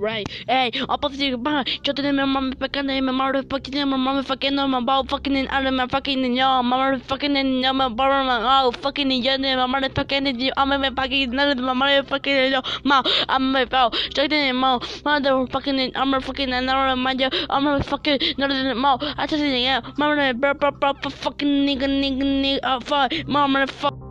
Right. Hey, I'm supposed to Just Yo my mi mamá fucking in my motherfucking in my mama fucking on my ball fucking in out of my fucking in y'all mama fucking in y'all my bar my oh fucking in y'all my motherfucking in you I'm a fucking none of my motherfucking in y'all ma I'm my ball yo in my motherfucking in I'm a fucking and I my you I'm a fucking none of my mo I just yeah mama bro bro bro fucking nigga nigga nigga uh fuck mama fuck